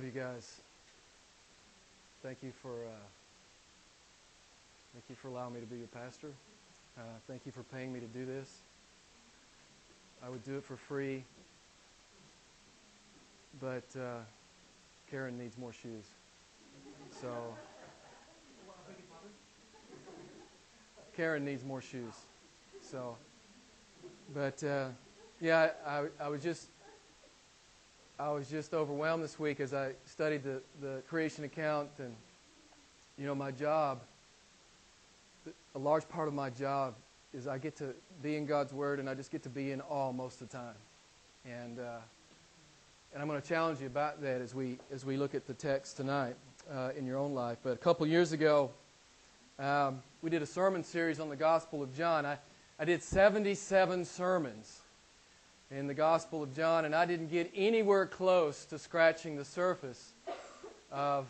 love you guys. Thank you for uh, thank you for allowing me to be your pastor. Uh, thank you for paying me to do this. I would do it for free, but uh, Karen needs more shoes. So Karen needs more shoes. So, but uh, yeah, I, I was just I was just overwhelmed this week as I studied the, the creation account and you know my job. A large part of my job is I get to be in God's Word and I just get to be in awe most of the time, and uh, and I'm going to challenge you about that as we as we look at the text tonight uh, in your own life. But a couple years ago, um, we did a sermon series on the Gospel of John. I I did 77 sermons in the Gospel of John, and I didn't get anywhere close to scratching the surface of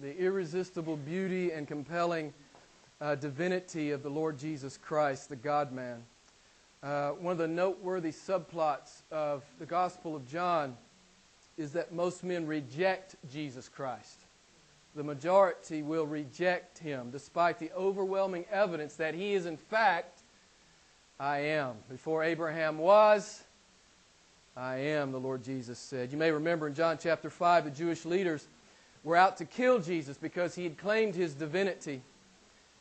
the irresistible beauty and compelling uh, divinity of the Lord Jesus Christ, the God man. Uh, one of the noteworthy subplots of the Gospel of John is that most men reject Jesus Christ. The majority will reject him, despite the overwhelming evidence that he is, in fact, I am. Before Abraham was, I am, the Lord Jesus said. You may remember in John chapter 5, the Jewish leaders were out to kill Jesus because he had claimed his divinity.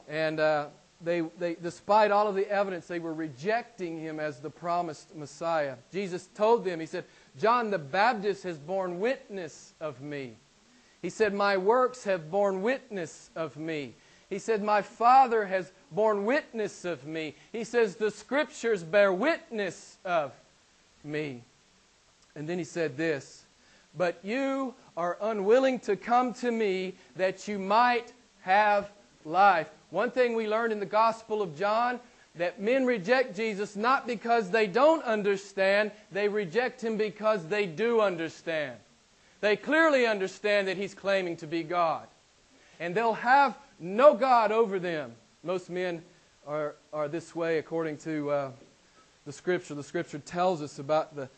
And uh, they, they, despite all of the evidence, they were rejecting him as the promised Messiah. Jesus told them, He said, John the Baptist has borne witness of me. He said, My works have borne witness of me. He said, My Father has borne witness of me. He says, The Scriptures bear witness of me. And then he said this But you are unwilling to come to me that you might have life. One thing we learned in the Gospel of John that men reject Jesus not because they don't understand, they reject him because they do understand. They clearly understand that he's claiming to be God. And they'll have no God over them. Most men are, are this way according to uh, the Scripture. The Scripture tells us about the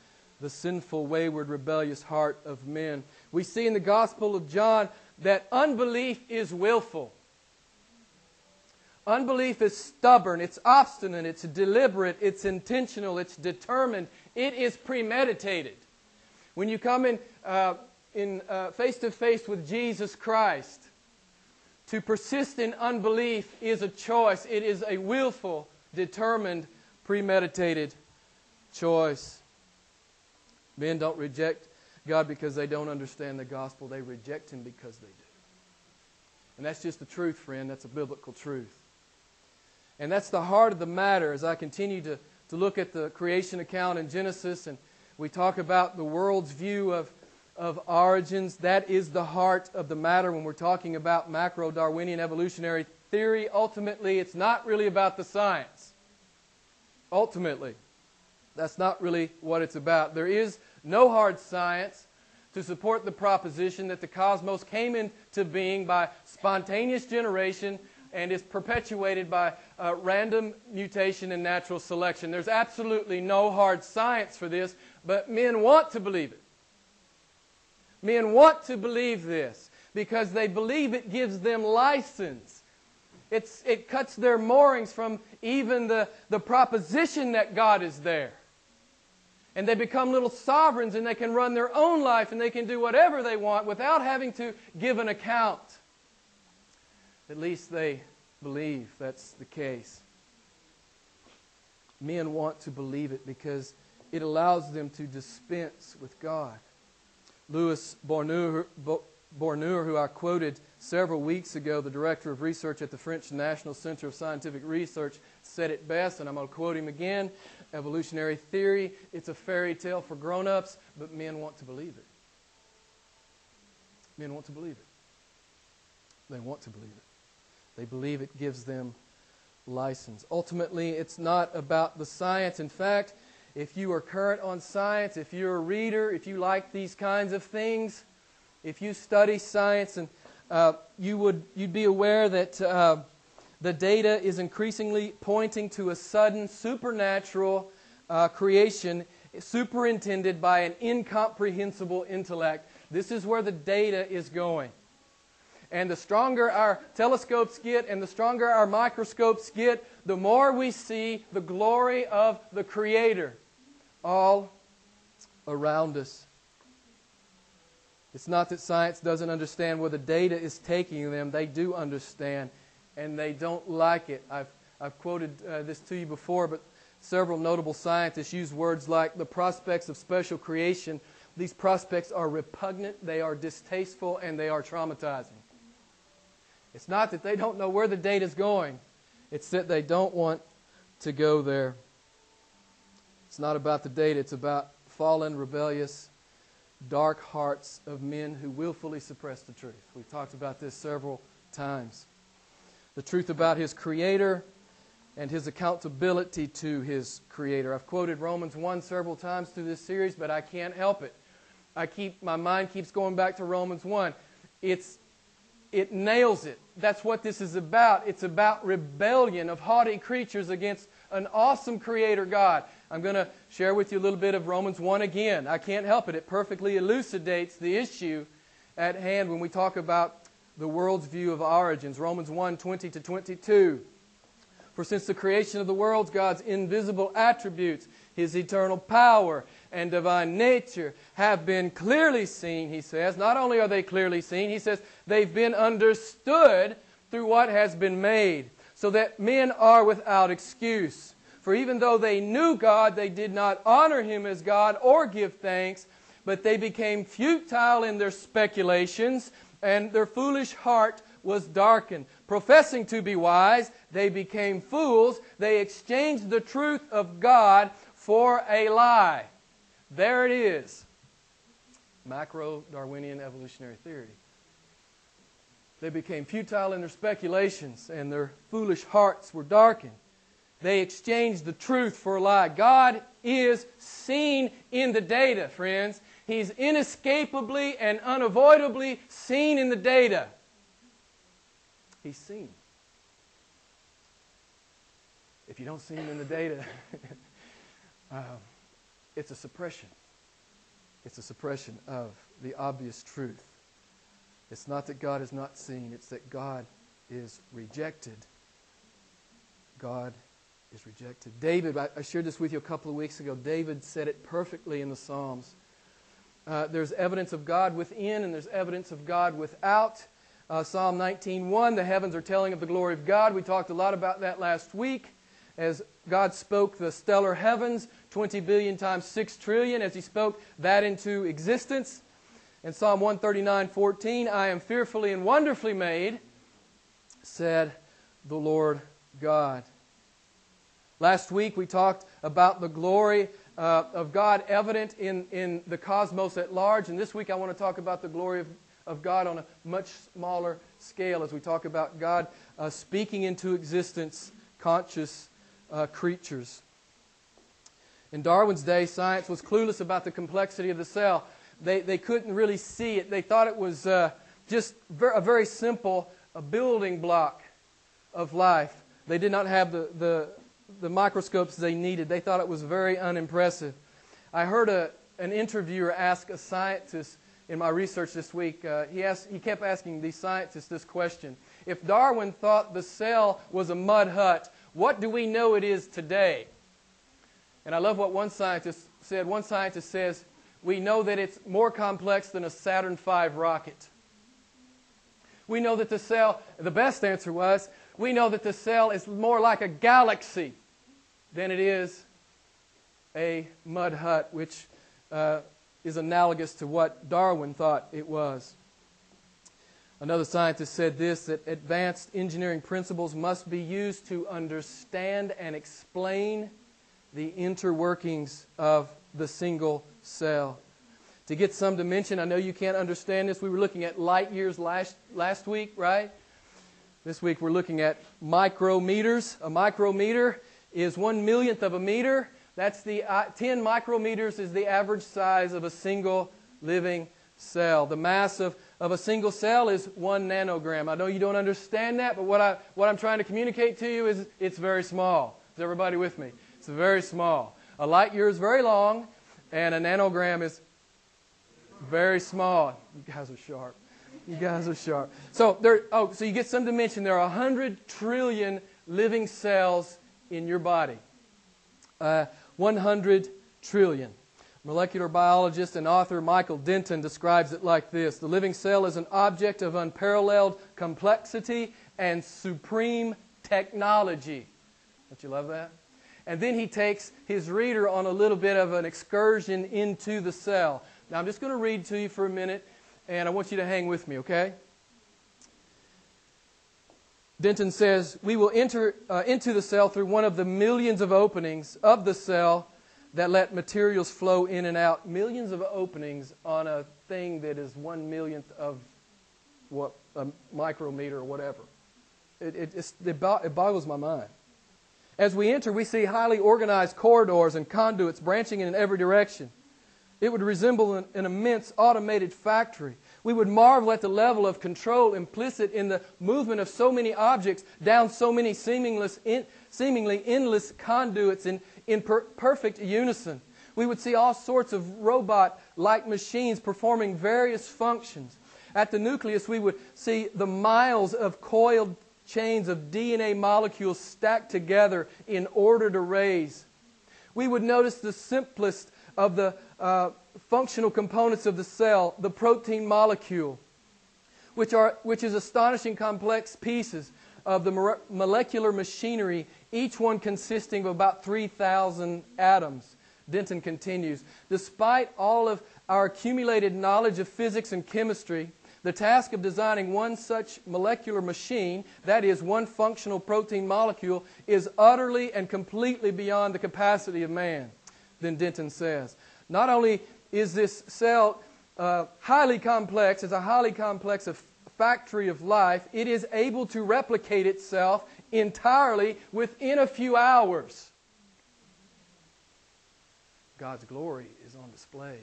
the sinful, wayward, rebellious heart of men. We see in the Gospel of John that unbelief is willful. Unbelief is stubborn, it's obstinate, it's deliberate, it's intentional, it's determined, it is premeditated. When you come in face to face with Jesus Christ, to persist in unbelief is a choice. It is a willful, determined, premeditated choice. Men don't reject God because they don't understand the gospel. They reject Him because they do. And that's just the truth, friend. That's a biblical truth. And that's the heart of the matter as I continue to, to look at the creation account in Genesis and we talk about the world's view of, of origins. That is the heart of the matter when we're talking about macro Darwinian evolutionary theory. Ultimately, it's not really about the science. Ultimately. That's not really what it's about. There is no hard science to support the proposition that the cosmos came into being by spontaneous generation and is perpetuated by uh, random mutation and natural selection. There's absolutely no hard science for this, but men want to believe it. Men want to believe this because they believe it gives them license. It's, it cuts their moorings from even the, the proposition that God is there and they become little sovereigns and they can run their own life and they can do whatever they want without having to give an account. At least they believe that's the case. Men want to believe it because it allows them to dispense with God. Louis Bounoure, who I quoted several weeks ago, the director of research at the French National Center of Scientific Research, said it best, and I'm going to quote him again evolutionary theory. It's a fairy tale for grown ups, but men want to believe it. Men want to believe it. They want to believe it. They believe it gives them license. Ultimately, it's not about the science. In fact, if you are current on science, if you're a reader, if you like these kinds of things, if you study science, and uh, you would you'd be aware that uh, the data is increasingly pointing to a sudden supernatural uh, creation superintended by an incomprehensible intellect. This is where the data is going. And the stronger our telescopes get and the stronger our microscopes get, the more we see the glory of the Creator all around us. It's not that science doesn't understand where the data is taking them, they do understand, and they don't like it. I've, I've quoted uh, this to you before, but several notable scientists use words like the prospects of special creation. These prospects are repugnant, they are distasteful, and they are traumatizing. It's not that they don't know where the data is going, it's that they don't want to go there. It's not about the data, it's about fallen, rebellious, dark hearts of men who willfully suppress the truth. We've talked about this several times. The truth about his Creator and his accountability to his Creator. I've quoted Romans 1 several times through this series, but I can't help it. I keep, my mind keeps going back to Romans 1. It's it nails it. That's what this is about. It's about rebellion of haughty creatures against an awesome creator God. I'm going to share with you a little bit of Romans 1 again. I can't help it. It perfectly elucidates the issue at hand when we talk about the world's view of origins. Romans 1 20 to 22. For since the creation of the world, God's invisible attributes, his eternal power and divine nature have been clearly seen, he says. Not only are they clearly seen, he says they've been understood through what has been made, so that men are without excuse. For even though they knew God, they did not honor him as God or give thanks, but they became futile in their speculations, and their foolish heart was darkened. Professing to be wise, they became fools. They exchanged the truth of God for a lie there it is. Macro Darwinian evolutionary theory. They became futile in their speculations, and their foolish hearts were darkened. They exchanged the truth for a lie. God is seen in the data, friends. He's inescapably and unavoidably seen in the data. He's seen. If you don't see him in the data, um, it's a suppression. It's a suppression of the obvious truth. It's not that God is not seen, it's that God is rejected. God is rejected. David, I, shared this with you a couple of weeks ago. David said it perfectly in the Psalms. Uh, there's evidence of God within and there's evidence of God without. Uh, Psalm 19:1, the heavens are telling of the glory of God. We talked a lot about that last week as God spoke the stellar heavens 20 billion times 6 trillion as he spoke that into existence. In Psalm 139 14, I am fearfully and wonderfully made, said the Lord God. Last week we talked about the glory uh, of God evident in, in the cosmos at large, and this week I want to talk about the glory of, of God on a much smaller scale as we talk about God uh, speaking into existence conscious uh, creatures. In Darwin's day, science was clueless about the complexity of the cell. They, they couldn't really see it. They thought it was uh, just ver- a very simple a building block of life. They did not have the, the, the microscopes they needed. They thought it was very unimpressive. I heard a, an interviewer ask a scientist in my research this week. Uh, he, asked, he kept asking these scientists this question If Darwin thought the cell was a mud hut, what do we know it is today? And I love what one scientist said. One scientist says, We know that it's more complex than a Saturn V rocket. We know that the cell, the best answer was, we know that the cell is more like a galaxy than it is a mud hut, which uh, is analogous to what Darwin thought it was. Another scientist said this that advanced engineering principles must be used to understand and explain the interworkings of the single cell. To get some dimension, I know you can't understand this. We were looking at light years last, last week, right? This week we're looking at micrometers. A micrometer is one millionth of a meter. That's the uh, 10 micrometers is the average size of a single living cell. The mass of, of a single cell is one nanogram. I know you don't understand that, but what, I, what I'm trying to communicate to you is it's very small. Is everybody with me? It's very small. A light year is very long, and a nanogram is Very small. You guys are sharp. You guys are sharp. So there. Oh, so you get some dimension. There are hundred trillion living cells in your body. Uh, 100 trillion. Molecular biologist and author Michael Denton describes it like this The living cell is an object of unparalleled complexity and supreme technology. Don't you love that? And then he takes his reader on a little bit of an excursion into the cell. Now, I'm just going to read to you for a minute, and I want you to hang with me, okay? Denton says, We will enter uh, into the cell through one of the millions of openings of the cell that let materials flow in and out. Millions of openings on a thing that is one millionth of what a micrometer or whatever. It, it, it, boggles my mind. As we enter, we see highly organized corridors and conduits branching in every direction. It would resemble an, an immense automated factory we would marvel at the level of control implicit in the movement of so many objects down so many in, seemingly endless conduits in, in per, perfect unison. We would see all sorts of robot like machines performing various functions. At the nucleus, we would see the miles of coiled chains of DNA molecules stacked together in ordered arrays. We would notice the simplest of the uh, functional components of the cell, the protein molecule, which, are, which is astonishing complex pieces of the molecular machinery, each one consisting of about 3,000 atoms. Denton continues Despite all of our accumulated knowledge of physics and chemistry, the task of designing one such molecular machine, that is, one functional protein molecule, is utterly and completely beyond the capacity of man. Then Denton says, Not only is this cell uh, highly complex. It's a highly complex factory of life. It is able to replicate itself entirely within a few hours. God's glory is on display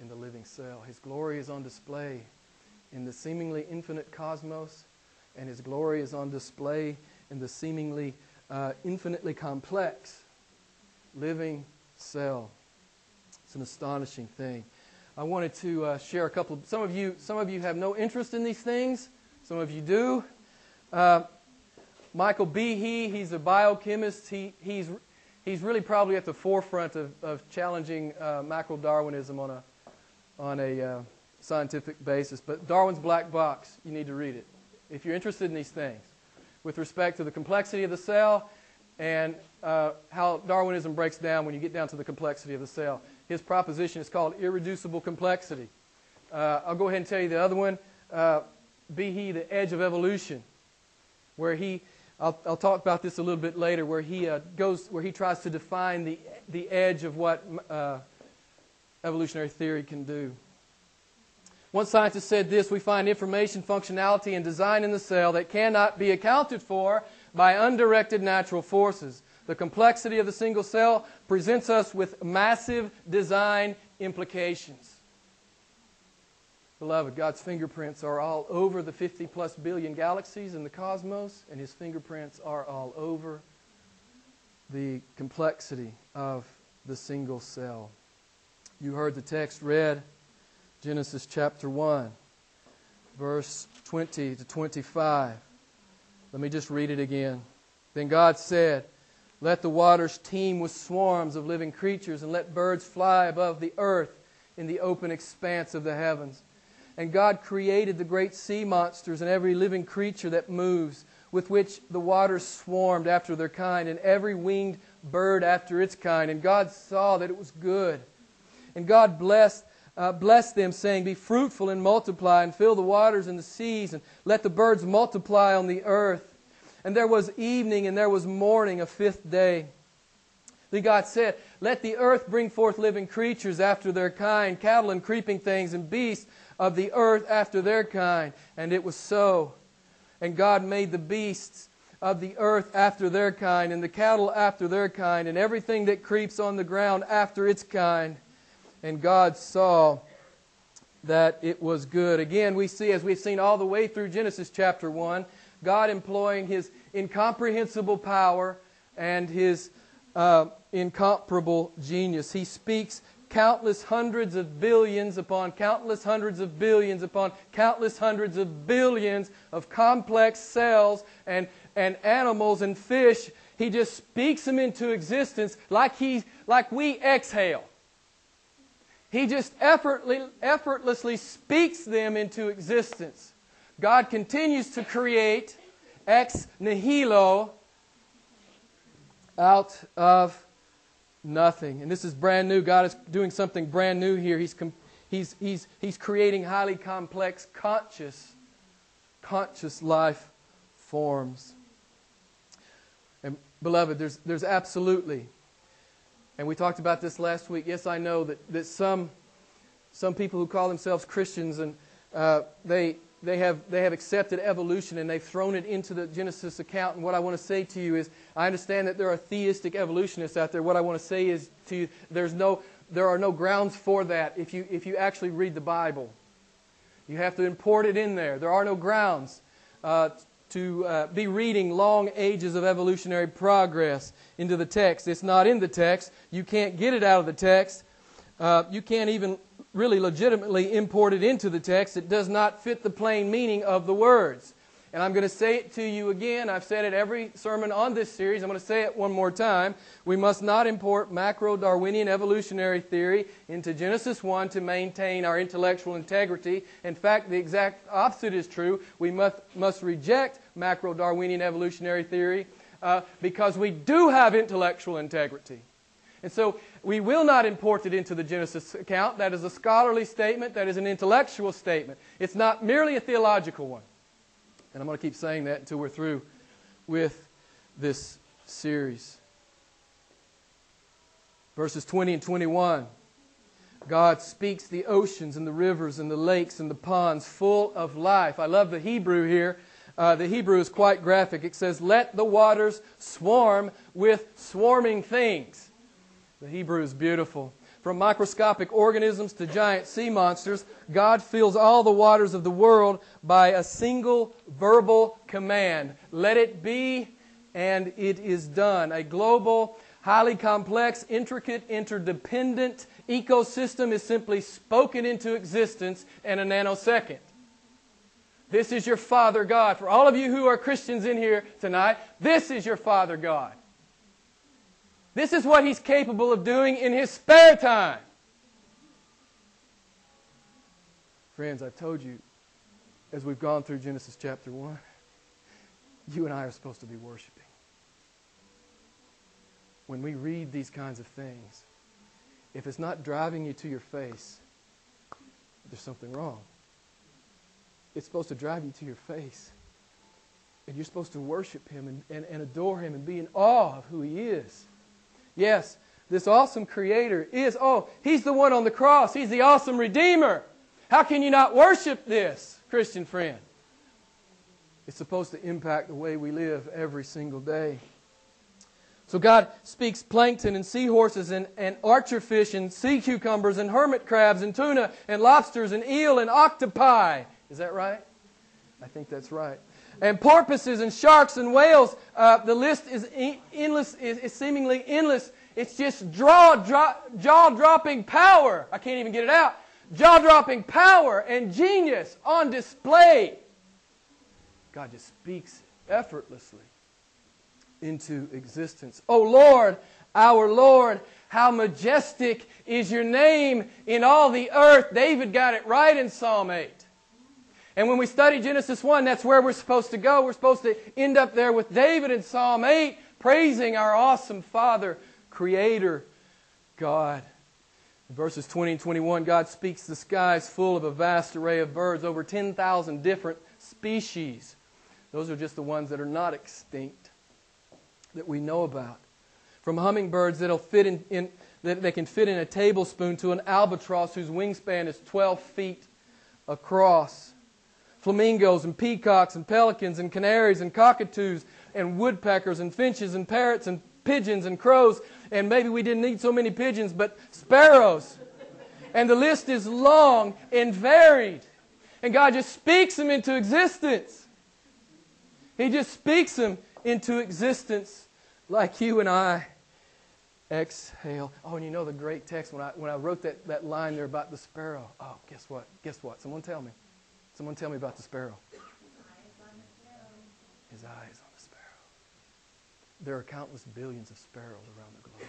in the living cell. His glory is on display in the seemingly infinite cosmos, and His glory is on display in the seemingly uh, infinitely complex living cell. It's an astonishing thing. I wanted to uh, share a couple. Of, some of you, some of you have no interest in these things. Some of you do. Uh, Michael Behe, he's a biochemist. He, he's, he's really probably at the forefront of, of challenging uh, macro-Darwinism on a, on a uh, scientific basis. But Darwin's Black Box, you need to read it if you're interested in these things with respect to the complexity of the cell and uh, how Darwinism breaks down when you get down to the complexity of the cell his proposition is called irreducible complexity. Uh, I'll go ahead and tell you the other one. Uh, Behe the edge of evolution, where he, I'll, I'll, talk about this a little bit later, where he uh, goes, where he tries to define the the edge of what uh, evolutionary theory can do. One scientist said this: We find information, functionality, and design in the cell that cannot be accounted for by undirected natural forces. The complexity of the single cell presents us with massive design implications. Beloved, God's fingerprints are all over the 50 plus billion galaxies in the cosmos, and his fingerprints are all over the complexity of the single cell. You heard the text read, Genesis chapter 1, verse 20 to 25. Let me just read it again. Then God said, let the waters teem with swarms of living creatures, and let birds fly above the earth in the open expanse of the heavens. And God created the great sea monsters and every living creature that moves, with which the waters swarmed after their kind, and every winged bird after its kind. And God saw that it was good. And God blessed, uh, blessed them, saying, Be fruitful and multiply, and fill the waters and the seas, and let the birds multiply on the earth. And there was evening and there was morning, a fifth day. Then God said, Let the earth bring forth living creatures after their kind, cattle and creeping things, and beasts of the earth after their kind. And it was so. And God made the beasts of the earth after their kind, and the cattle after their kind, and everything that creeps on the ground after its kind. And God saw that it was good. Again, we see, as we've seen all the way through Genesis chapter 1, God employing his incomprehensible power and his uh, incomparable genius. He speaks countless hundreds of billions upon countless hundreds of billions upon countless hundreds of billions of complex cells and, and animals and fish. He just speaks them into existence like, he, like we exhale. He just effortlessly, speaks them into existence. God continues to create ex nihilo out of nothing. And this is brand new. God is doing something brand new here. He's, he's, he's, he's creating highly complex, conscious, conscious life forms. And beloved, there's, there's absolutely, and we talked about this last week. Yes, I know that, that some, some people who call themselves Christians and uh, they, they have, they have accepted evolution and they've thrown it into the Genesis account. And what I want to say to you is, I understand that there are theistic evolutionists out there. What I want to say is to you, there's no, there are no grounds for that if you, if you actually read the Bible. You have to import it in there. There are no grounds uh, to uh, be reading long ages of evolutionary progress into the text. It's not in the text. You can't get it out of the text. Uh, you can't even really legitimately import it into the text. It does not fit the plain meaning of the words. And I'm going to say it to you again. I've said it every sermon on this series. I'm going to say it one more time. We must not import macro Darwinian evolutionary theory into Genesis 1 to maintain our intellectual integrity. In fact, the exact opposite is true. We must, must reject macro Darwinian evolutionary theory uh, because we do have intellectual integrity. And so we will not import it into the Genesis account. That is a scholarly statement, that is an intellectual statement. It's not merely a theological one. And I'm going to keep saying that until we're through with this series. Verses 20 and 21. God speaks the oceans and the rivers and the lakes and the ponds full of life. I love the Hebrew here. Uh, the Hebrew is quite graphic. It says, Let the waters swarm with swarming things. The Hebrew is beautiful. From microscopic organisms to giant sea monsters, God fills all the waters of the world by a single verbal command. Let it be, and it is done. A global, highly complex, intricate, interdependent ecosystem is simply spoken into existence in a nanosecond. This is your Father God. For all of you who are Christians in here tonight, this is your Father God. This is what he's capable of doing in his spare time. Friends, I've told you as we've gone through Genesis chapter 1, you and I are supposed to be worshiping. When we read these kinds of things, if it's not driving you to your face, there's something wrong. It's supposed to drive you to your face. And you're supposed to worship Him and, and, and adore Him and be in awe of who He is. Yes, this awesome Creator is, oh, He's the one on the cross. He's the awesome Redeemer. How can you not worship this, Christian friend? It's supposed to impact the way we live every single day. So God speaks plankton and seahorses and, and archerfish and sea cucumbers and hermit crabs and tuna and lobsters and eel and octopi. Is that right? I think that's right and porpoises and sharks and whales. Uh, the list is endless, is, is seemingly endless. It's just jaw, jaw dropping power. I can't even get it out. Jaw dropping power and genius on display. God just speaks effortlessly into existence. Oh Lord, our Lord, how majestic is your name in all the earth. David got it right in Psalm 8. And when we study Genesis 1, that's where we're supposed to go. We're supposed to end up there with David in Psalm 8, praising our awesome Father, Creator, God. In verses 20 and 21, God speaks the skies full of a vast array of birds, over 10,000 different species. Those are just the ones that are not extinct that we know about. From hummingbirds that'll fit in, in that they can fit in a tablespoon to an albatross whose wingspan is 12 feet across flamingos and peacocks and pelicans and canaries and cockatoos and woodpeckers and finches and parrots and pigeons and crows. And maybe we didn't need so many pigeons, but sparrows. And the list is long and varied. And God just speaks them into existence. He just speaks them into existence like you and I. exhale. Oh, and you know the great text when I, when I wrote that, that line there about the sparrow. Oh, guess what? Guess what? Someone tell me. Someone tell me about the sparrow. His eyes on the sparrow. There are countless billions of sparrows around the globe.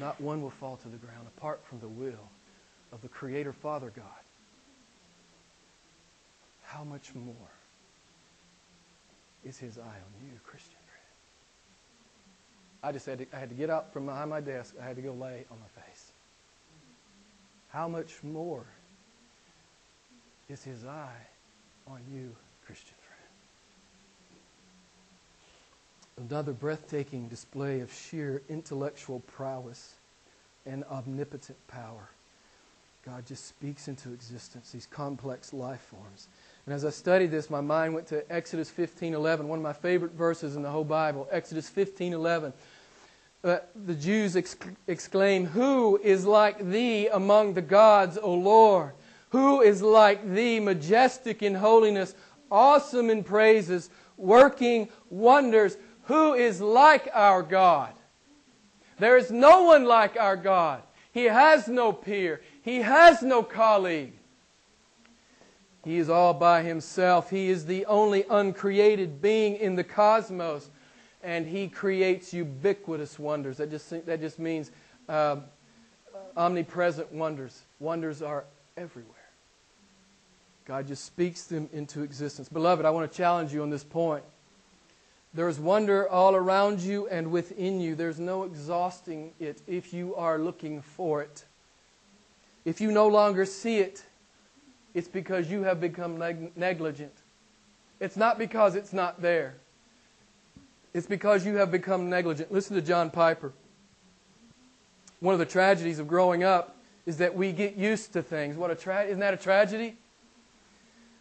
Not one will fall to the ground apart from the will of the Creator Father God. How much more is His eye on you, Christian friend? I just had to, I had to get up from behind my desk. I had to go lay on my face. How much more is His eye on you, Christian friend? Another breathtaking display of sheer intellectual prowess and omnipotent power. God just speaks into existence these complex life forms. And as I studied this, my mind went to Exodus 15:11, one of my favorite verses in the whole Bible. Exodus 15:11. Uh, the Jews exc- exclaim, "Who is like thee among the gods, O Lord? Who is like thee, majestic in holiness, awesome in praises, working wonders? Who is like our God?" There is no one like our God. He has no peer. He has no colleague. He is all by himself. He is the only uncreated being in the cosmos. And he creates ubiquitous wonders. That just, that just means uh, omnipresent wonders. Wonders are everywhere. God just speaks them into existence. Beloved, I want to challenge you on this point. There's wonder all around you and within you. There's no exhausting it if you are looking for it. If you no longer see it, it's because you have become neg- negligent. It's not because it's not there. It's because you have become negligent. Listen to John Piper. One of the tragedies of growing up is that we get used to things. What a tra- isn't that a tragedy?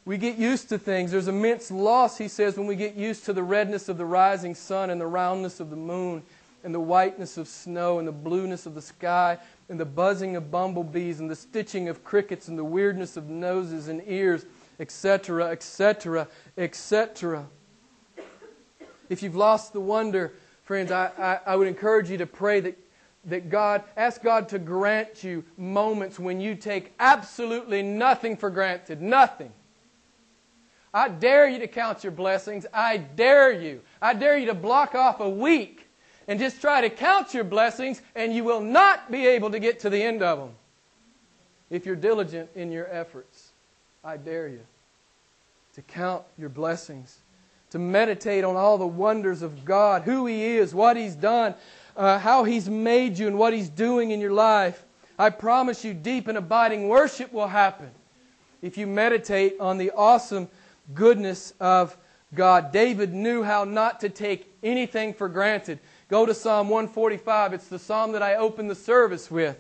We get used to things. There's immense loss, he says, when we get used to the redness of the rising sun and the roundness of the moon and the whiteness of snow and the blueness of the sky and the buzzing of bumblebees and the stitching of crickets and the weirdness of noses and ears, etc., etc., etc. If you've lost the wonder, friends, I, I, I, would encourage you to pray that, that God, ask God to grant you moments when you take absolutely nothing for granted. Nothing. I dare you to count your blessings. I dare you. I dare you to block off a week and just try to count your blessings, and you will not be able to get to the end of them if you're diligent in your efforts. I dare you to count your blessings, to meditate on all the wonders of God, who He is, what He's done, uh, how He's made you, and what He's doing in your life. I promise you, deep and abiding worship will happen if you meditate on the awesome goodness of God. David knew how not to take anything for granted. Go to Psalm 145. It's the psalm that I opened the service with.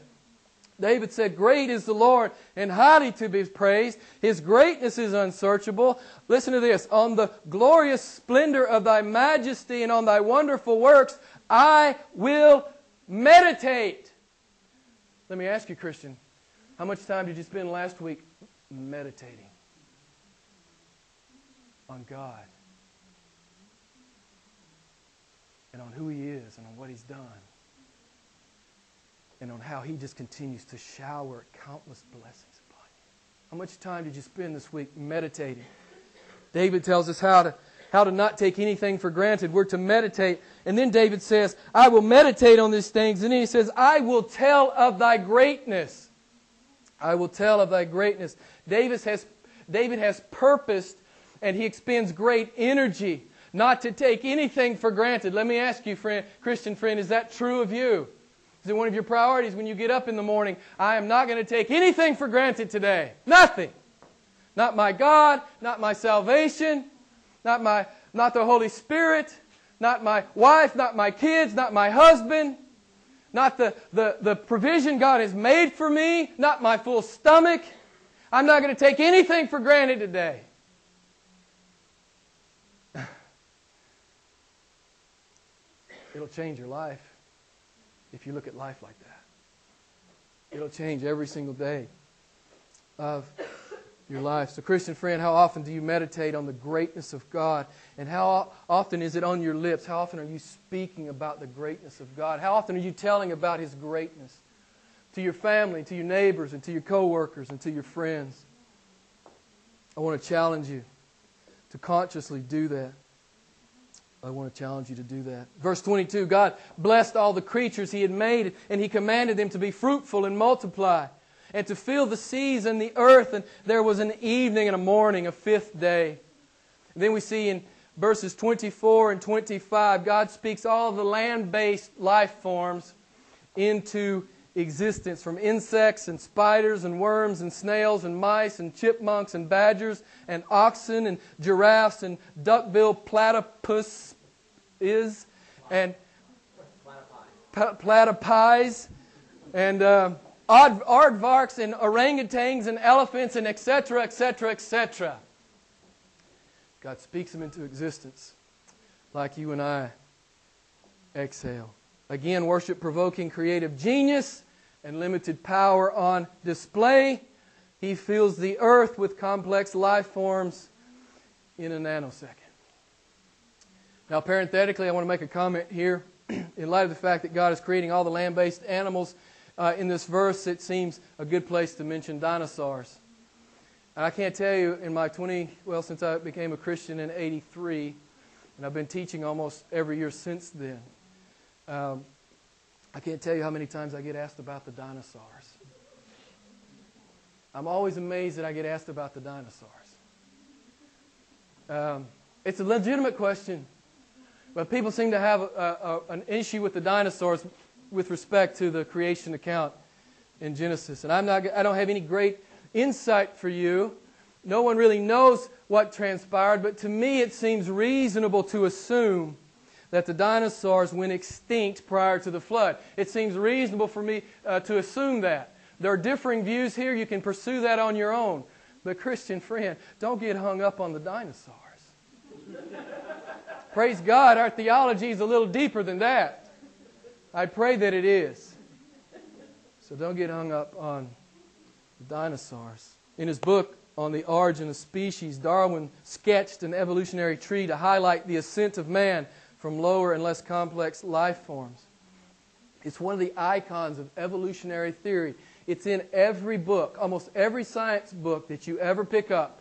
David said, Great is the Lord and highly to be praised. His greatness is unsearchable. Listen to this. On the glorious splendor of thy majesty and on thy wonderful works, I will meditate. Let me ask you, Christian, how much time did you spend last week meditating on God? and on who He is and on what He's done and on how He just continues to shower countless blessings upon you. How much time did you spend this week meditating? David tells us how to, how to not take anything for granted. We're to meditate. And then David says, I will meditate on these things. And then he says, I will tell of thy greatness. I will tell of thy greatness. David has, David has purposed and he expends great energy not to take anything for granted. Let me ask you, friend, Christian friend, is that true of you? Is it one of your priorities when you get up in the morning? I am not going to take anything for granted today. Nothing. Not my God, not my salvation, not my not the Holy Spirit, not my wife, not my kids, not my husband, not the, the, the provision God has made for me, not my full stomach. I'm not going to take anything for granted today. It'll change your life if you look at life like that. It'll change every single day of your life. So, Christian friend, how often do you meditate on the greatness of God? And how often is it on your lips? How often are you speaking about the greatness of God? How often are you telling about His greatness to your family, to your neighbors, and to your coworkers, and to your friends? I want to challenge you to consciously do that. I want to challenge you to do that. Verse 22 God blessed all the creatures He had made, and He commanded them to be fruitful and multiply and to fill the seas and the earth. And there was an evening and a morning, a fifth day. And then we see in verses 24 and 25, God speaks all the land based life forms into existence from insects and spiders and worms and snails and mice and chipmunks and badgers and oxen and giraffes and duckbill platypus is and platypi and uh, aardvarks and orangutans and elephants and etc., etc., etc. God speaks them into existence like you and I exhale. Again, worship provoking creative genius and limited power on display. He fills the earth with complex life forms in a nanosecond. Now, parenthetically, I want to make a comment here. in light of the fact that God is creating all the land based animals uh, in this verse, it seems a good place to mention dinosaurs. And I can't tell you in my 20, well, since I became a Christian in 83, and I've been teaching almost every year since then, um, I can't tell you how many times I get asked about the dinosaurs. I'm always amazed that I get asked about the dinosaurs. Um, it's a legitimate question, but people seem to have a, a, an issue with the dinosaurs with respect to the creation account in Genesis. And I'm not, I don't have any great insight for you. No one really knows what transpired, but to me it seems reasonable to assume that the dinosaurs went extinct prior to the flood. It seems reasonable for me uh, to assume that. There are differing views here. You can pursue that on your own. But, Christian friend, don't get hung up on the dinosaurs. Praise God, our theology is a little deeper than that. I pray that it is. So don't get hung up on the dinosaurs. In his book on the origin of species, Darwin sketched an evolutionary tree to highlight the ascent of man from lower and less complex life forms. It's one of the icons of evolutionary theory. It's in every book, almost every science book that you ever pick up.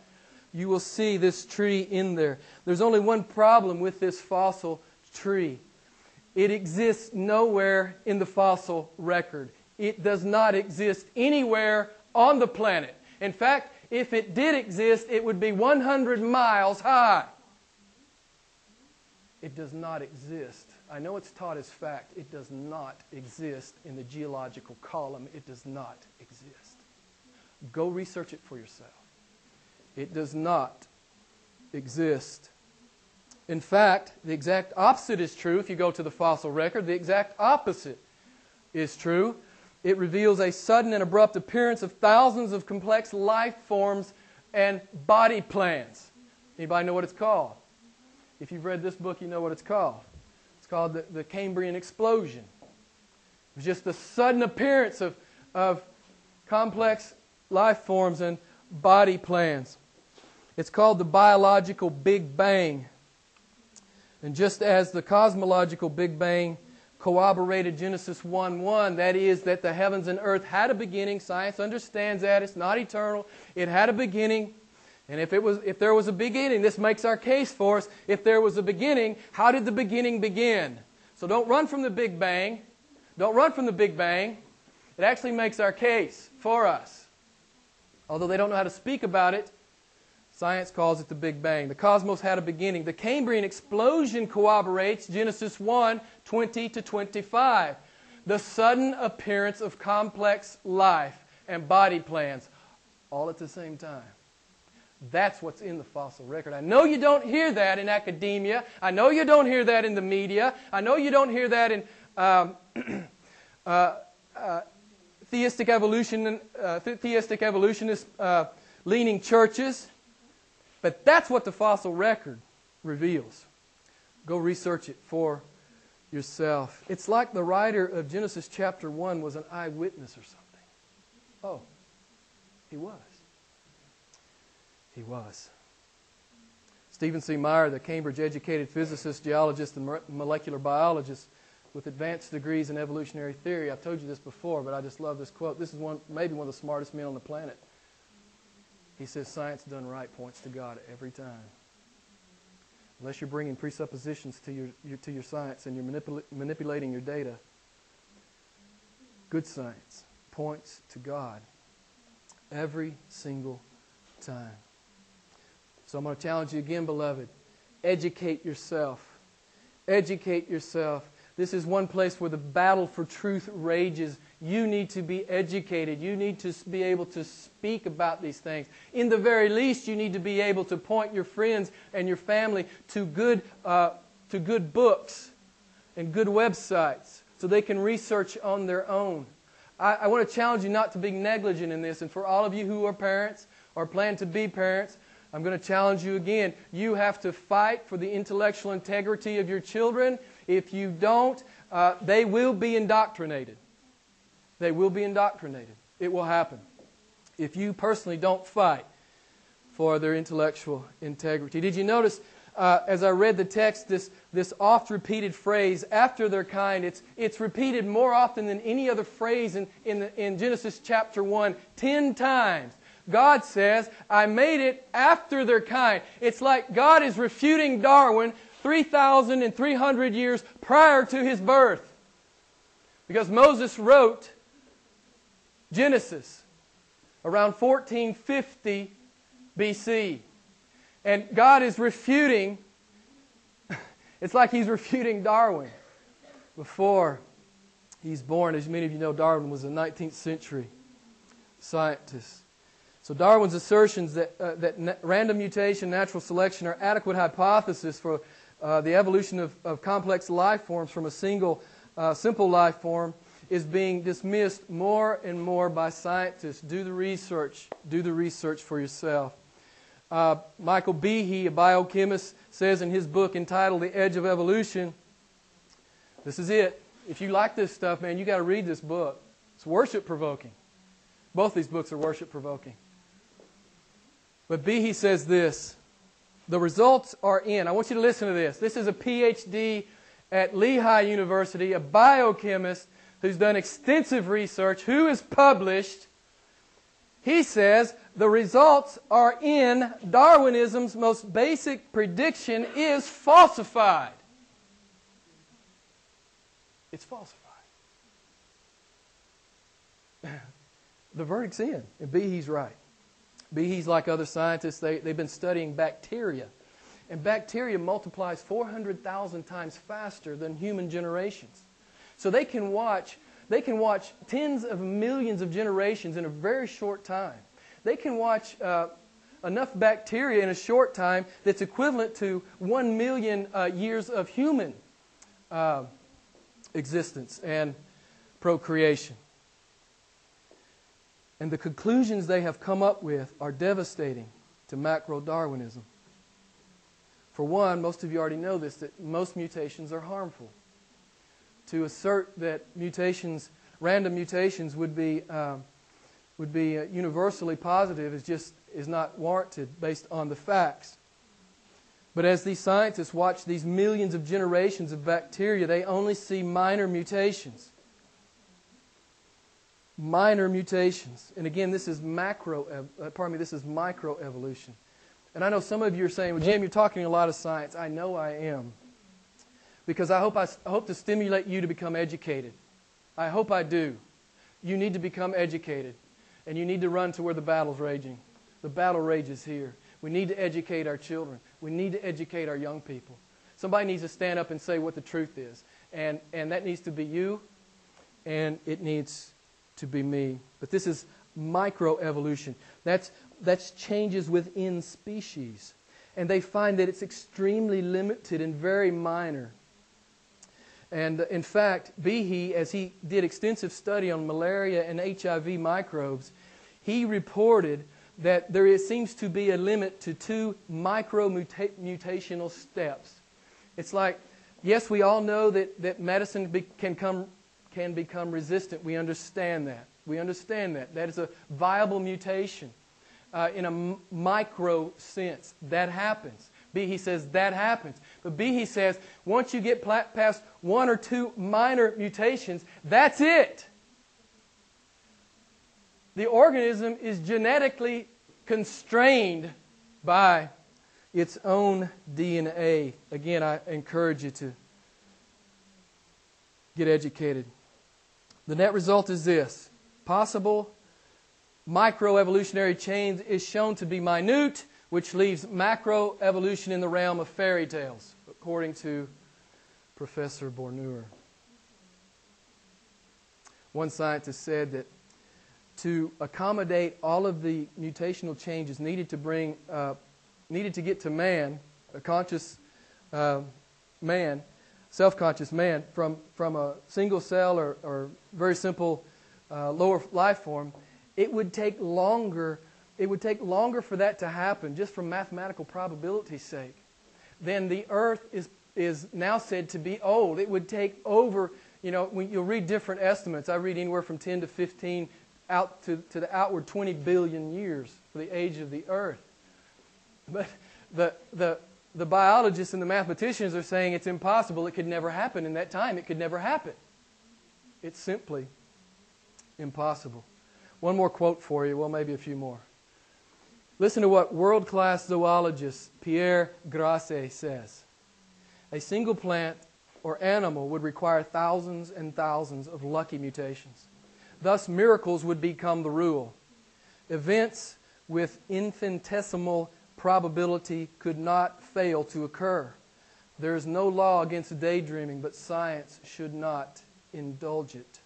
You will see this tree in there. There's only one problem with this fossil tree it exists nowhere in the fossil record. It does not exist anywhere on the planet. In fact, if it did exist, it would be 100 miles high. It does not exist. I know it's taught as fact. It does not exist in the geological column. It does not exist. Go research it for yourself. It does not exist. In fact, the exact opposite is true if you go to the fossil record. The exact opposite is true. It reveals a sudden and abrupt appearance of thousands of complex life forms and body plans. Anybody know what it's called? If you've read this book, you know what it's called. It's called the, the Cambrian explosion. It was just the sudden appearance of, of complex life forms and body plans. It's called the biological Big Bang. And just as the cosmological Big Bang corroborated Genesis 1 1, that is, that the heavens and earth had a beginning, science understands that, it's not eternal, it had a beginning. And if, it was, if there was a beginning, this makes our case for us. If there was a beginning, how did the beginning begin? So don't run from the Big Bang. Don't run from the Big Bang. It actually makes our case for us. Although they don't know how to speak about it, Science calls it the Big Bang. The cosmos had a beginning. The Cambrian explosion corroborates Genesis 1 20 to 25. The sudden appearance of complex life and body plans all at the same time. That's what's in the fossil record. I know you don't hear that in academia. I know you don't hear that in the media. I know you don't hear that in um, uh, uh, theistic evolution, uh, theistic evolutionist uh, leaning churches. But that's what the fossil record reveals. Go research it for yourself. It's like the writer of Genesis chapter 1 was an eyewitness or something. Oh, he was. He was. Stephen C. Meyer, the Cambridge educated physicist, geologist, and molecular biologist with advanced degrees in evolutionary theory. I've told you this before, but I just love this quote. This is one, maybe one of the smartest men on the planet. He says, Science done right points to God every time. Unless you're bringing presuppositions to your, your to your science and you're manipula- manipulating your data, good science points to God every single time. So I'm going to challenge you again, beloved. Educate yourself. Educate yourself. This is one place where the battle for truth rages. You need to be educated. You need to be able to speak about these things. In the very least, you need to be able to point your friends and your family to good, uh, to good books and good websites so they can research on their own. I, I want to challenge you not to be negligent in this. And for all of you who are parents or plan to be parents, I'm going to challenge you again. You have to fight for the intellectual integrity of your children. If you don't, uh, they will be indoctrinated. They will be indoctrinated. It will happen. If you personally don't fight for their intellectual integrity. Did you notice uh, as I read the text, this, this oft repeated phrase, after their kind, it's, it's repeated more often than any other phrase in, in, the, in Genesis chapter 1, ten times. God says, I made it after their kind. It's like God is refuting Darwin 3,300 years prior to his birth. Because Moses wrote Genesis around 1450 BC. And God is refuting, it's like he's refuting Darwin before he's born. As many of you know, Darwin was a 19th century scientist. So Darwin's assertions that, uh, that na- random mutation, natural selection are adequate hypothesis for uh, the evolution of, of, complex life forms from a single uh, simple life form is being dismissed more and more by scientists. Do the research. Do the research for yourself. Uh, Michael Behe, a biochemist, says in his book entitled The Edge of Evolution, this is it. If you like this stuff, man, you got to read this book. It's worship provoking. Both these books are worship provoking. But Behe says this the results are in. I want you to listen to this. This is a PhD at Lehigh University, a biochemist who's done extensive research, who is published. He says the results are in. Darwinism's most basic prediction is falsified. It's falsified. the verdict's in, and Behe's right. Behe's like other scientists, they, they've been studying bacteria. And bacteria multiplies 400,000 times faster than human generations. So they can watch they can watch tens of millions of generations in a very short time. They can watch uh, enough bacteria in a short time that's equivalent to one million uh, years of human uh, existence and procreation. And the conclusions they have come up with are devastating to macro Darwinism. For one, most of you already know this, that most mutations are harmful. To assert that mutations, random mutations, would be, uh, would be uh, universally positive is just is not warranted based on the facts. But as these scientists watch these millions of generations of bacteria, they only see minor mutations minor mutations. And again, this is macro, uh, pardon me, this is microevolution. And I know some of you are saying, well, Jim, you're talking a lot of science. I know I am. Because I hope I, I hope to stimulate you to become educated. I hope I do. You need to become educated. And you need to run to where the battle's raging. The battle rages here. We need to educate our children. We need to educate our young people. Somebody needs to stand up and say what the truth is. And, and that needs to be you, and it needs to be me. But this is microevolution. That's, that's changes within species. And they find that it's extremely limited and very minor. And uh, in fact, Behe, as he did extensive study on malaria and HIV microbes, he reported that there is, seems to be a limit to two micro mutational steps. It's like, yes, we all know that, that medicine be, can come can become resistant. We understand that. We understand that. That is a viable mutation. uh, in a micro sense. That happens. Behe says that happens. But Behe says once you get past one or two minor mutations, that's it. The organism is genetically constrained by its own DNA. Again, I encourage you to get educated. The net result is this possible microevolutionary change is shown to be minute, which leaves macroevolution in the realm of fairy tales, according to Professor Bounoure. One scientist said that to accommodate all of the mutational changes needed to bring, uh, needed to get to man, a conscious uh, man, self-conscious man, from, from a single cell or, or very simple uh, lower life form, it would take longer. It would take longer for that to happen, just for mathematical probability's sake, than the Earth is is now said to be old. It would take over. You know, when you'll read different estimates. I read anywhere from 10 to 15 out to, to the outward 20 billion years for the age of the Earth. But the, the, the biologists and the mathematicians are saying it's impossible. It could never happen in that time. It could never happen. It's simply impossible. One more quote for you, well, maybe a few more. Listen to what world class zoologist Pierre Grassé says. A single plant or animal would require thousands and thousands of lucky mutations. Thus, miracles would become the rule. Events with infinitesimal probability could not fail to occur. There is no law against daydreaming, but science should not indulge it.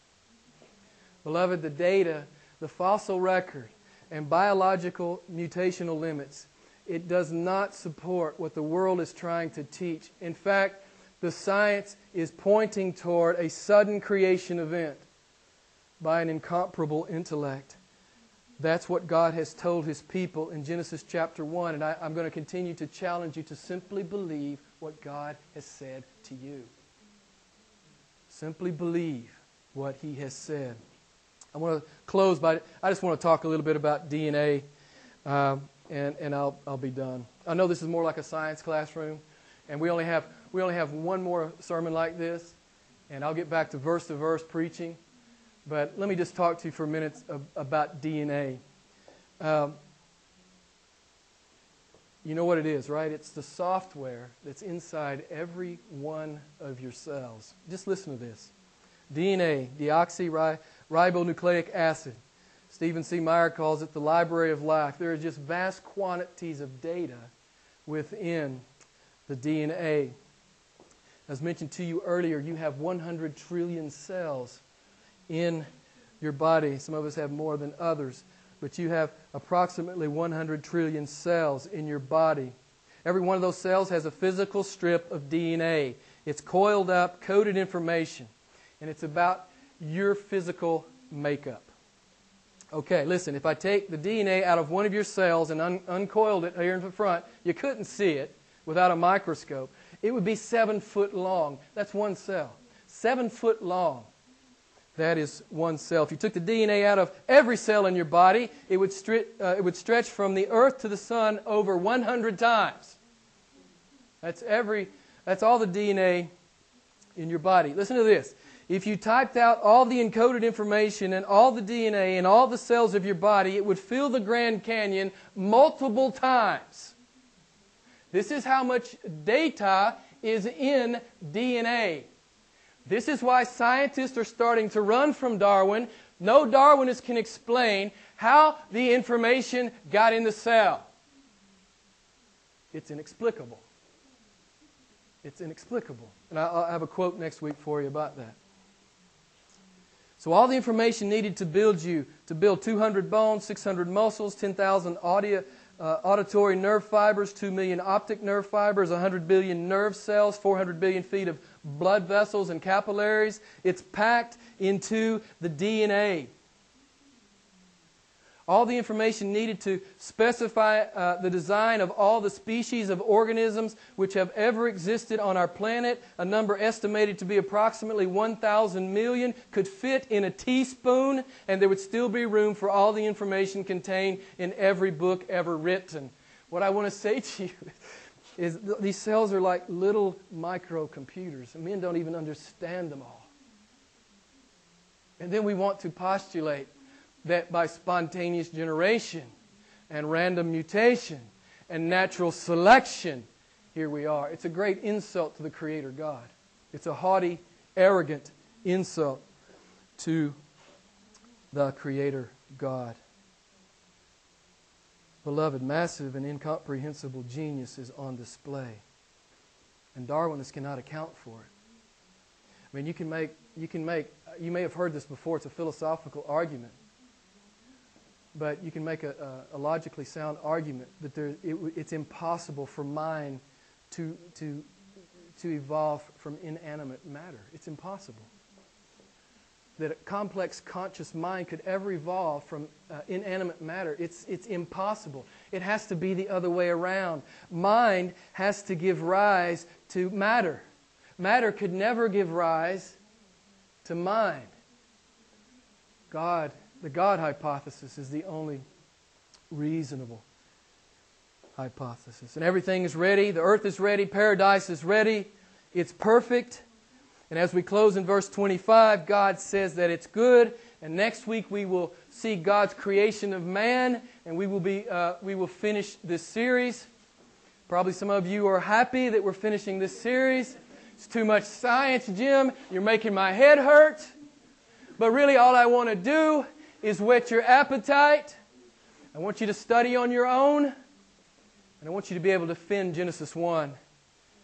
Beloved, the data, the fossil record, and biological mutational limits, it does not support what the world is trying to teach. In fact, the science is pointing toward a sudden creation event by an incomparable intellect. That's what God has told his people in Genesis chapter 1. And I, am going to continue to challenge you to simply believe what God has said to you. Simply believe what he has said. I want to close by, I just want to talk a little bit about DNA, um, and, and I'll, I'll be done. I know this is more like a science classroom, and we only have, we only have one more sermon like this, and I'll get back to verse to verse preaching. But let me just talk to you for a minute about DNA. Um, you know what it is, right? It's the software that's inside every one of your cells. Just listen to this DNA, deoxyribonucleic acid. Stephen C. Meyer calls it the library of life. There are just vast quantities of data within the DNA. As mentioned to you earlier, you have 100 trillion cells in your body. Some of us have more than others, but you have approximately 100 trillion cells in your body. Every one of those cells has a physical strip of DNA. It's coiled up, coded information, and it's about your physical makeup. Okay, listen, if I take the DNA out of one of your cells and un- uncoiled it here in the front, you couldn't see it without a microscope. It would be seven foot long. That's one cell. Seven foot long. That is one cell. If you took the DNA out of every cell in your body, it would, stri- uh, it would stretch from the earth to the sun over 100 times. That's every that's all the DNA in your body. Listen to this. If you typed out all the encoded information and all the DNA and all the cells of your body, it would fill the Grand Canyon multiple times. This is how much data is in DNA. This is why scientists are starting to run from Darwin. No Darwinist can explain how the information got in the cell. It's inexplicable. It's inexplicable. And I'll have a quote next week for you about that. So, all the information needed to build you, to build 200 bones, 600 muscles, 10,000 audio, uh, auditory nerve fibers, 2 million optic nerve fibers, 100 billion nerve cells, 400 billion feet of blood vessels and capillaries. It's packed into the DNA. All the information needed to specify uh, the design of all the species of organisms which have ever existed on our planet, a number estimated to be approximately 1,000 million, could fit in a teaspoon, and there would still be room for all the information contained in every book ever written. What I want to say to you is these cells are like little microcomputers, men don't even understand them all. And then we want to postulate that by spontaneous generation and random mutation and natural selection, here we are. It's a great insult to the Creator God. It's a haughty, arrogant insult to the Creator God. Beloved, massive and incomprehensible genius is on display. And Darwinists cannot account for it. I mean, you can make, you can make, you may have heard this before, it's a philosophical argument but you can make a, a, logically sound argument that there, it, it's impossible for mind to, to, to evolve from inanimate matter. It's impossible. That a complex conscious mind could ever evolve from uh, inanimate matter. It's, it's impossible. It has to be the other way around. Mind has to give rise to matter. Matter could never give rise to mind. God the God hypothesis is the only reasonable hypothesis. And everything is ready. The earth is ready. Paradise is ready. It's perfect. And as we close in verse 25, God says that it's good. And next week we will see God's creation of man, and we will, be, uh, we will finish this series. Probably some of you are happy that we're finishing this series. It's too much science, Jim. You're making my head hurt. But really, all I want to do is whet your appetite. I want you to study on your own. And I want you to be able to defend Genesis 1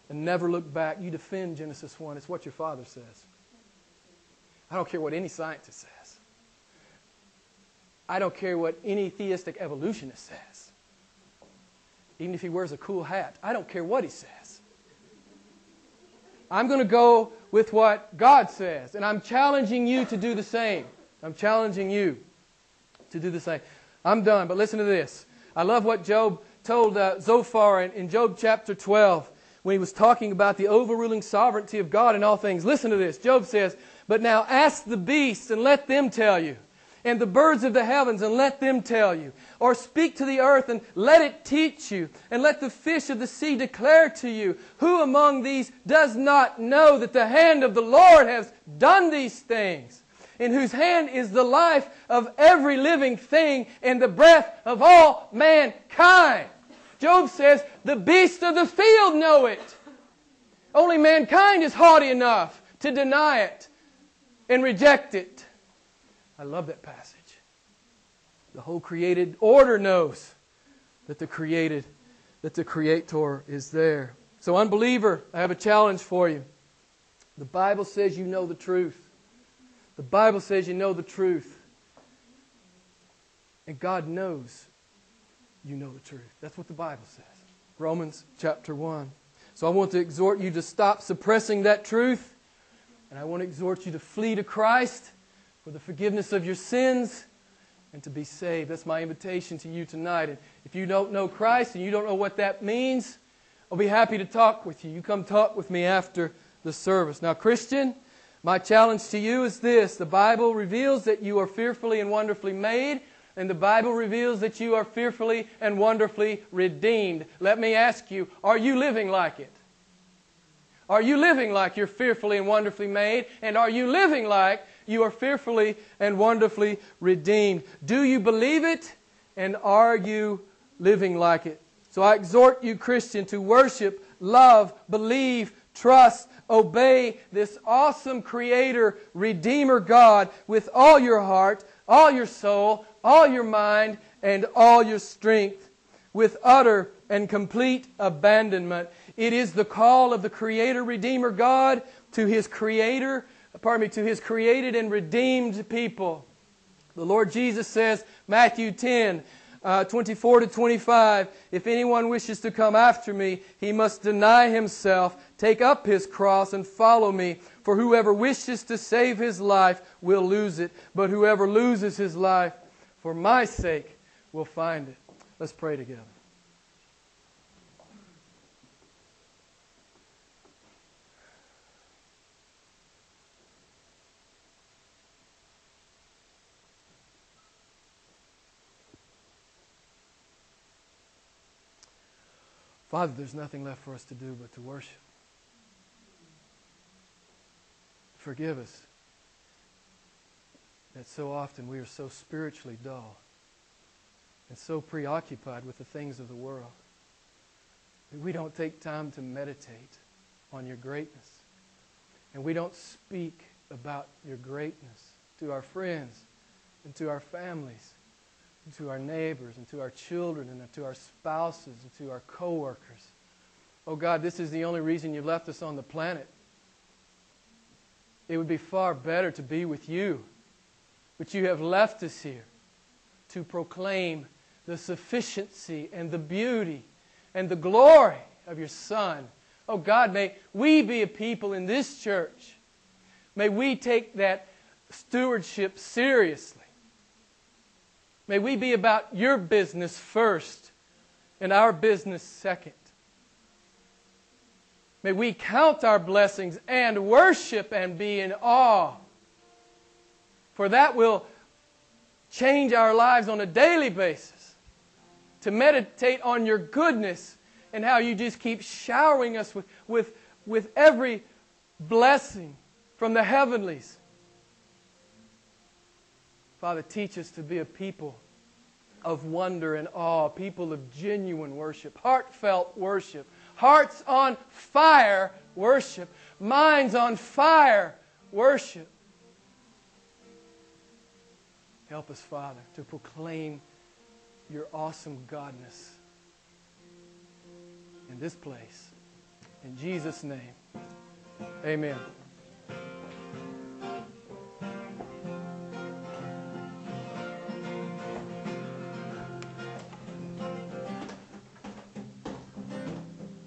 and never look back. You defend Genesis 1. It's what your father says. I don't care what any scientist says. I don't care what any theistic evolutionist says. Even if he wears a cool hat, I don't care what he says. I'm going to go with what God says, and I'm challenging you to do the same. I'm challenging you to do the same. I'm done, but listen to this. I love what Job told uh, Zophar in, in Job chapter 12 when he was talking about the overruling sovereignty of God in all things. Listen to this. Job says, But now ask the beasts and let them tell you, and the birds of the heavens and let them tell you. Or speak to the earth and let it teach you, and let the fish of the sea declare to you. Who among these does not know that the hand of the Lord has done these things? In whose hand is the life of every living thing and the breath of all mankind. Job says, the beasts of the field know it. Only mankind is haughty enough to deny it and reject it. I love that passage. The whole created order knows that the created, that the creator is there. So, unbeliever, I have a challenge for you. The Bible says you know the truth. The Bible says you know the truth. And God knows you know the truth. That's what the Bible says. Romans chapter 1. So I want to exhort you to stop suppressing that truth. And I want to exhort you to flee to Christ for the forgiveness of your sins and to be saved. That's my invitation to you tonight. And if you don't know Christ and you don't know what that means, I'll be happy to talk with you. You come talk with me after the service. Now, Christian, my challenge to you is this the Bible reveals that you are fearfully and wonderfully made, and the Bible reveals that you are fearfully and wonderfully redeemed. Let me ask you are you living like it? Are you living like you're fearfully and wonderfully made? And are you living like you are fearfully and wonderfully redeemed? Do you believe it? And are you living like it? So I exhort you, Christian, to worship, love, believe, trust, obey this awesome Creator, Redeemer God with all your heart, all your soul, all your mind, and all your strength with utter and complete abandonment. It is the call of the Creator, Redeemer God to His Creator, pardon me, to His created and redeemed people. The Lord Jesus says, Matthew 10, uh, 24 to 25, if anyone wishes to come after me, he must deny himself, take up his cross, and follow me. For whoever wishes to save his life will lose it, but whoever loses his life for my sake we'll find it. Let's pray together. Father, there's nothing left for us to do but to worship. Forgive us that so often we are so spiritually dull and so preoccupied with the things of the world that we don't take time to meditate on your greatness. And we don't speak about your greatness to our friends and to our families and to our neighbors and to our children and to our spouses and to our coworkers. Oh God, this is the only reason you left us on the planet. It would be far better to be with you but you have left us here to proclaim the sufficiency and the beauty and the glory of your Son. Oh God, may we be a people in this church. May we take that stewardship seriously. May we be about your business first and our business second. May we count our blessings and worship and be in awe for that will change our lives on a daily basis. To meditate on your goodness and how you just keep showering us with, with, with every blessing from the heavenlies. Father, teach us to be a people of wonder and awe, people of genuine worship, heartfelt worship, hearts on fire worship, minds on fire worship. Help us, Father, to proclaim your awesome godness in this place. In Jesus' name, amen.